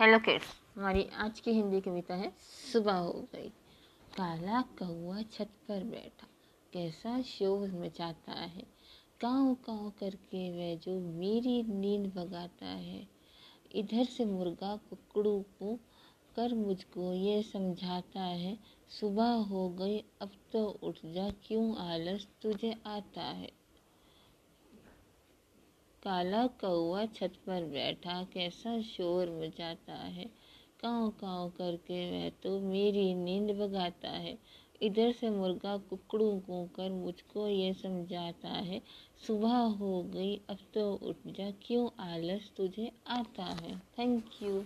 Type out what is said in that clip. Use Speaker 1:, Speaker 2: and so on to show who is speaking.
Speaker 1: Hello kids हमारी आज की हिंदी कविता है, सुबह हो गई। काला कौआ छत पर बैठा, कैसा शोर मचाता है। काँव काँव करके वह जो मेरी नींद भगाता है। इधर से मुर्गा कुकड़ू को कर मुझको ये समझाता है, सुबह हो गई, अब तो उठ जा, क्यों आलस तुझे आता है। काला कौआ छत पर बैठा कैसा शोर मचाता है। काँव काँव करके वह तो मेरी नींद भगाता है। इधर से मुर्गा कुकड़ू को कर मुझको ये समझाता है, सुबह हो गई, अब तो उठ जा, क्यों आलस तुझे आता है? Thank you